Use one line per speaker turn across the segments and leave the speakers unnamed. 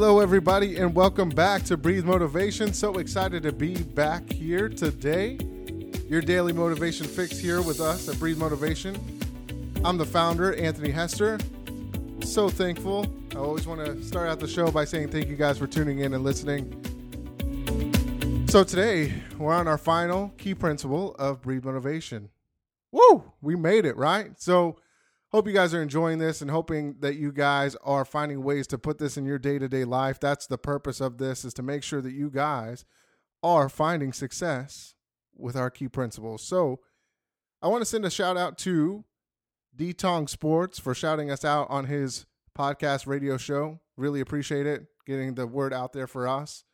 Hello, everybody, and welcome back to Breathe Motivation. So excited to be back here today. Your daily motivation fix here with us at Breathe Motivation. I'm the founder, Anthony Hester. So thankful. I always want to start out the show by saying thank you guys for tuning in and listening. So today, we're on our final key principle of Breathe Motivation. Woo! We made it, right? So, hope you guys are enjoying this and hoping that you guys are finding ways to put this in your day-to-day life. That's the purpose of this is to make sure that you guys are finding success with our key principles. So i want to send a shout out to d tong sports for shouting us out on his podcast radio show. Really appreciate it getting the word out there for us.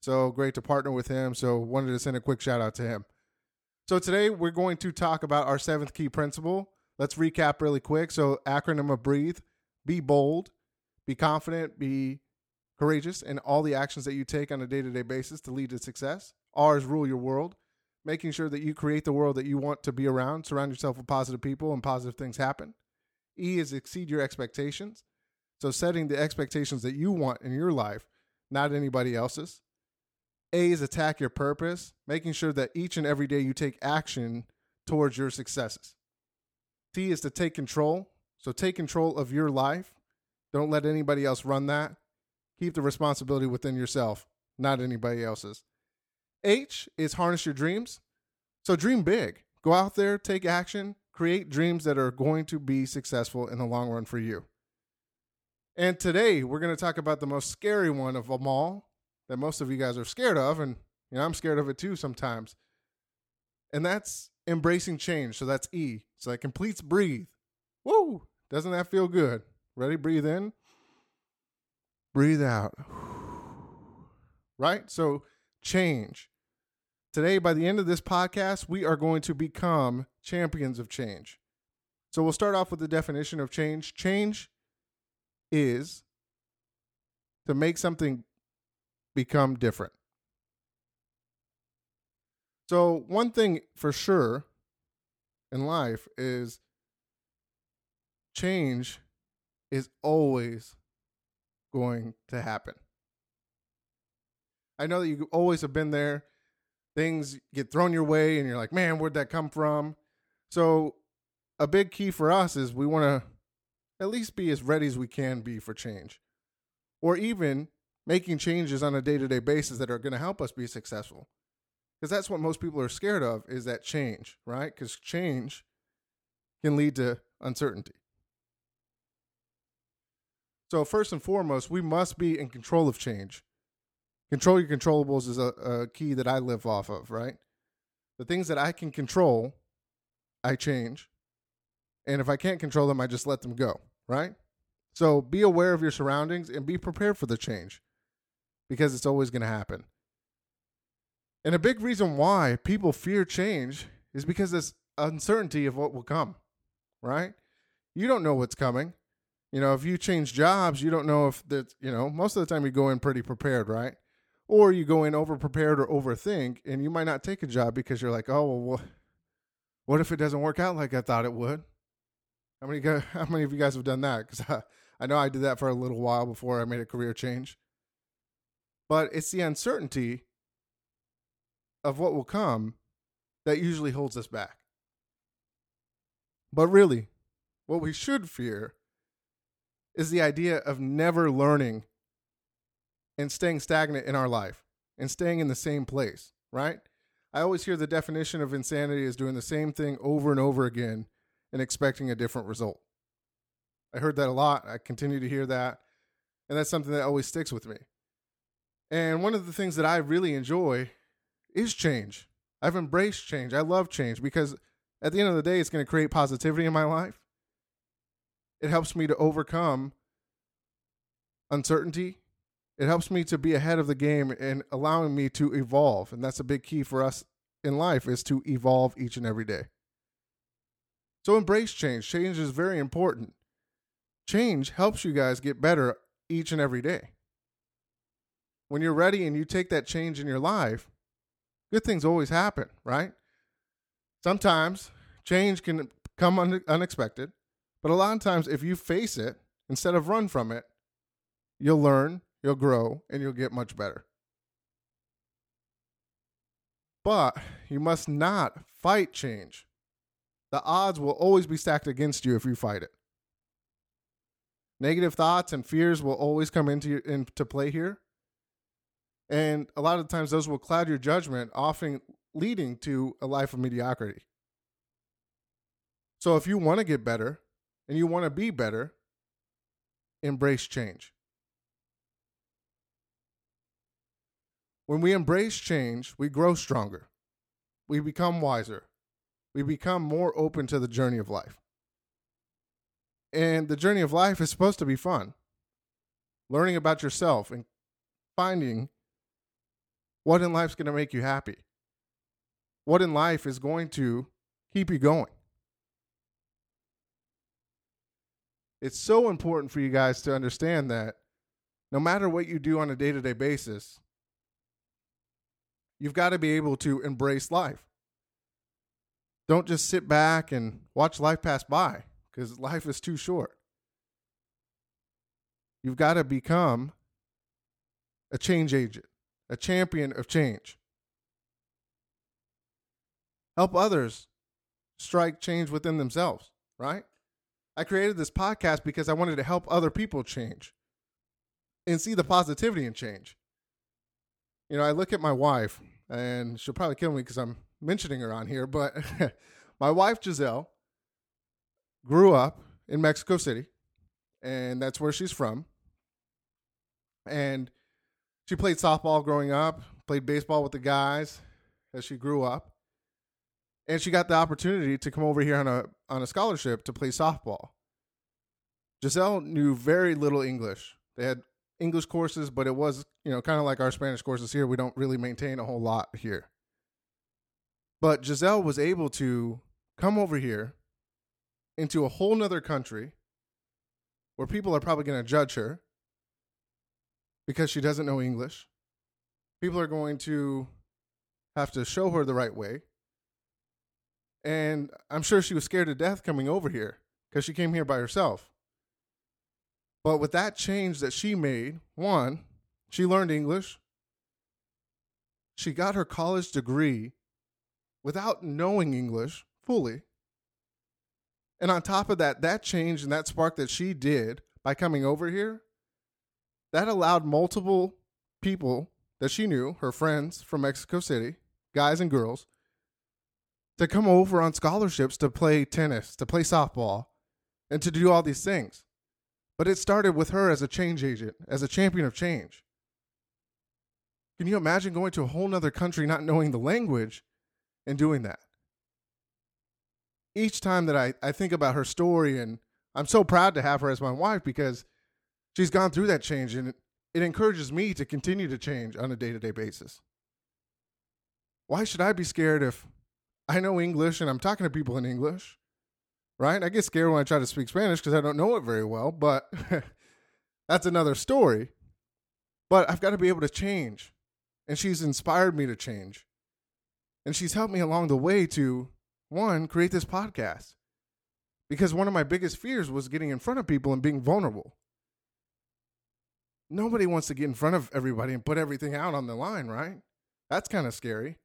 So great to partner with him so wanted to send a quick shout out to him. So today we're going to talk about our seventh key principle Let's recap really quick. So, acronym of breathe be bold, be confident, be courageous in all the actions that you take on a day to day basis to lead to success. R is rule your world, making sure that you create the world that you want to be around, surround yourself with positive people, and positive things happen. E is exceed your expectations. So, setting the expectations that you want in your life, not anybody else's. A is attack your purpose, making sure that each and every day you take action towards your successes. T is to take control. So take control of your life. Don't let anybody else run that. Keep the responsibility within yourself, not anybody else's. H is harness your dreams. So dream big. Go out there, take action, create dreams that are going to be successful in the long run for you. And today we're going to talk about the most scary one of them all that most of you guys are scared of. And you know, I'm scared of it too sometimes. And that's embracing change. So that's E. So that completes breathe. Woo! Doesn't that feel good? Ready? Breathe in. Breathe out. Right? So change. Today, by the end of this podcast, we are going to become champions of change. So we'll start off with the definition of change. Change is to make something become different. So, one thing for sure in life is change is always going to happen. I know that you always have been there. Things get thrown your way, and you're like, man, where'd that come from? So, a big key for us is we want to at least be as ready as we can be for change, or even making changes on a day to day basis that are going to help us be successful because that's what most people are scared of is that change, right? Because change can lead to uncertainty. So first and foremost, we must be in control of change. Control your controllables is a, a key that I live off of, right? The things that I can control, I change. And if I can't control them, I just let them go, right? So be aware of your surroundings and be prepared for the change because it's always going to happen. And a big reason why people fear change is because there's uncertainty of what will come, right? You don't know what's coming. You know, if you change jobs, you don't know if that, you know, most of the time you go in pretty prepared, right? Or you go in over prepared or overthink, and you might not take a job because you're like, oh, well, what, what if it doesn't work out like I thought it would? How many, guys, how many of you guys have done that? Because I, I know I did that for a little while before I made a career change. But it's the uncertainty of what will come that usually holds us back. But really, what we should fear is the idea of never learning and staying stagnant in our life and staying in the same place, right? I always hear the definition of insanity is doing the same thing over and over again and expecting a different result. I heard that a lot. I continue to hear that. And that's something that always sticks with me. And one of the things that I really enjoy is change. I've embraced change. I love change because at the end of the day, it's going to create positivity in my life. It helps me to overcome uncertainty. It helps me to be ahead of the game and allowing me to evolve. And that's a big key for us in life is to evolve each and every day. So embrace change. Change is very important. Change helps you guys get better each and every day. When you're ready and you take that change in your life, good things always happen, right? Sometimes change can come un- unexpected, but a lot of times if you face it instead of run from it, you'll learn, you'll grow, and you'll get much better. But you must not fight change. The odds will always be stacked against you if you fight it. Negative thoughts and fears will always come into into play here. And a lot of times those will cloud your judgment, often leading to a life of mediocrity. So if you want to get better and you want to be better, embrace change. When we embrace change, we grow stronger. We become wiser. We become more open to the journey of life. And the journey of life is supposed to be fun. Learning about yourself and finding what in life is going to make you happy. What in life is going to keep you going. It's so important for you guys to understand that no matter what you do on a day to day basis, You've got to be able to embrace life. Don't just sit back and watch life pass by because life is too short. You've got to become a change agent, a champion of change. Help others strike change within themselves, right? I created this podcast because I wanted to help other people change and see the positivity in change. You know, I look at my wife, and she'll probably kill me because I'm mentioning her on here, but my wife, Giselle, grew up in Mexico City, and that's where she's from. And she played softball growing up, played baseball with the guys as she grew up. And she got the opportunity to come over here on a on a scholarship to play softball. Giselle knew very little English. They had English courses, but it was, you know, kind of like our Spanish courses here. We don't really maintain a whole lot here. But Giselle was able to come over here into a whole nother country where people are probably going to judge her because she doesn't know English. People are going to have to show her the right way. And I'm sure she was scared to death coming over here because she came here by herself. But with that change that she made, one, she learned English. She got her college degree without knowing English fully. And on top of that, that change and that spark that she did by coming over here, that allowed multiple people that she knew, her friends from Mexico City, guys and girls, to come over on scholarships to play tennis, to play softball, and to do all these things. But it started with her as a change agent, as a champion of change. Can you imagine going to a whole nother country not knowing the language and doing that? Each time that I, I think about her story, and I'm so proud to have her as my wife because she's gone through that change and it, encourages me to continue to change on a day to day basis. Why should I be scared if I know English and I'm talking to people in English right? I get scared when I try to speak Spanish because I don't know it very well, but that's another story. But I've got to be able to change. And she's inspired me to change. And she's helped me along the way to, one, create this podcast. Because one of my biggest fears was getting in front of people and being vulnerable. Nobody wants to get in front of everybody and put everything out on the line, right? That's kind of scary.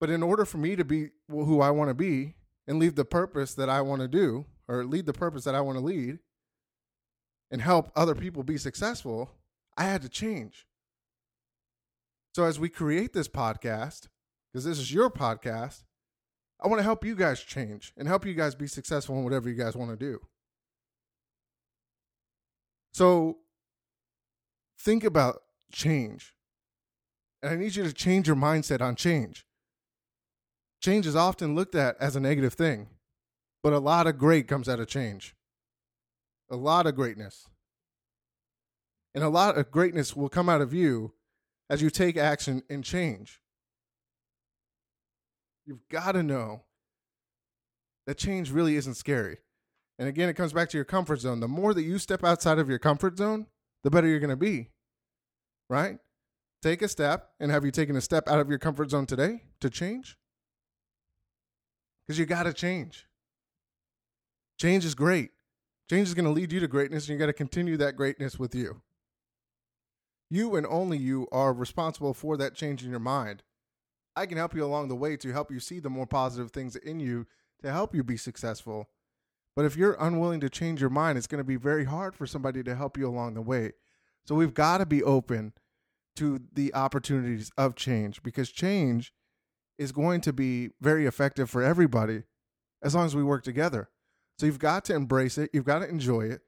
But in order for me to be who I want to be, and leave the purpose that I want to do or lead the purpose that I want to lead and help other people be successful, I had to change. So as we create this podcast, because this is your podcast, I want to help you guys change and help you guys be successful in whatever you guys want to do. So think about change. And I need you to change your mindset on change. Change is often looked at as a negative thing, but a lot of great comes out of change. A lot of greatness. And a lot of greatness will come out of you as you take action and change. You've got to know that change really isn't scary. And again, it comes back to your comfort zone. The more that you step outside of your comfort zone, the better you're going to be. Right? Take a step. And have you taken a step out of your comfort zone today to change? because you got to change. Change is great. Change is going to lead you to greatness, and you got to continue that greatness with you. You and only you are responsible for that change in your mind. I can help you along the way to help you see the more positive things in you to help you be successful. But if you're unwilling to change your mind, it's going to be very hard for somebody to help you along the way. So we've got to be open to the opportunities of change because change is going to be very effective for everybody as long as we work together. So you've got to embrace it, you've got to enjoy it,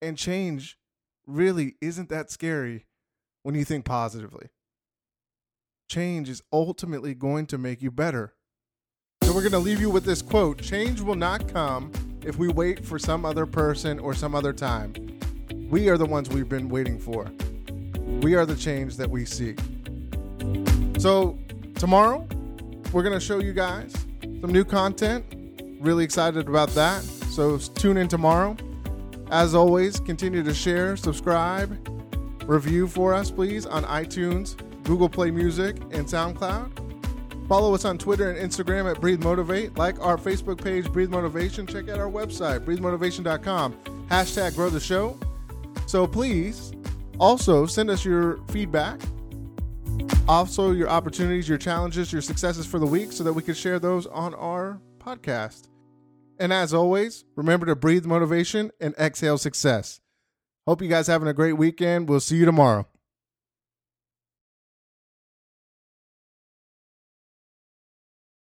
and change really isn't that scary when you think positively. Change is ultimately going to make you better. So we're going to leave you with this quote Change will not come if we wait for some other person or some other time. We are the ones we've been waiting for. We are the change that we seek. So, tomorrow, we're going to show you guys some new content. Really excited about that. So, tune in tomorrow. As always, continue to share, subscribe, review for us, please, on iTunes, Google Play Music, and SoundCloud. Follow us on Twitter and Instagram at Breathe Motivate. Like our Facebook page, Breathe Motivation. Check out our website, breathemotivation.com. Hashtag grow the show. So please also send us your feedback, also your opportunities, your challenges, your successes for the week so that we can share those on our podcast. And as always, remember to breathe motivation and exhale success. Hope you guys having a great weekend. We'll see you tomorrow.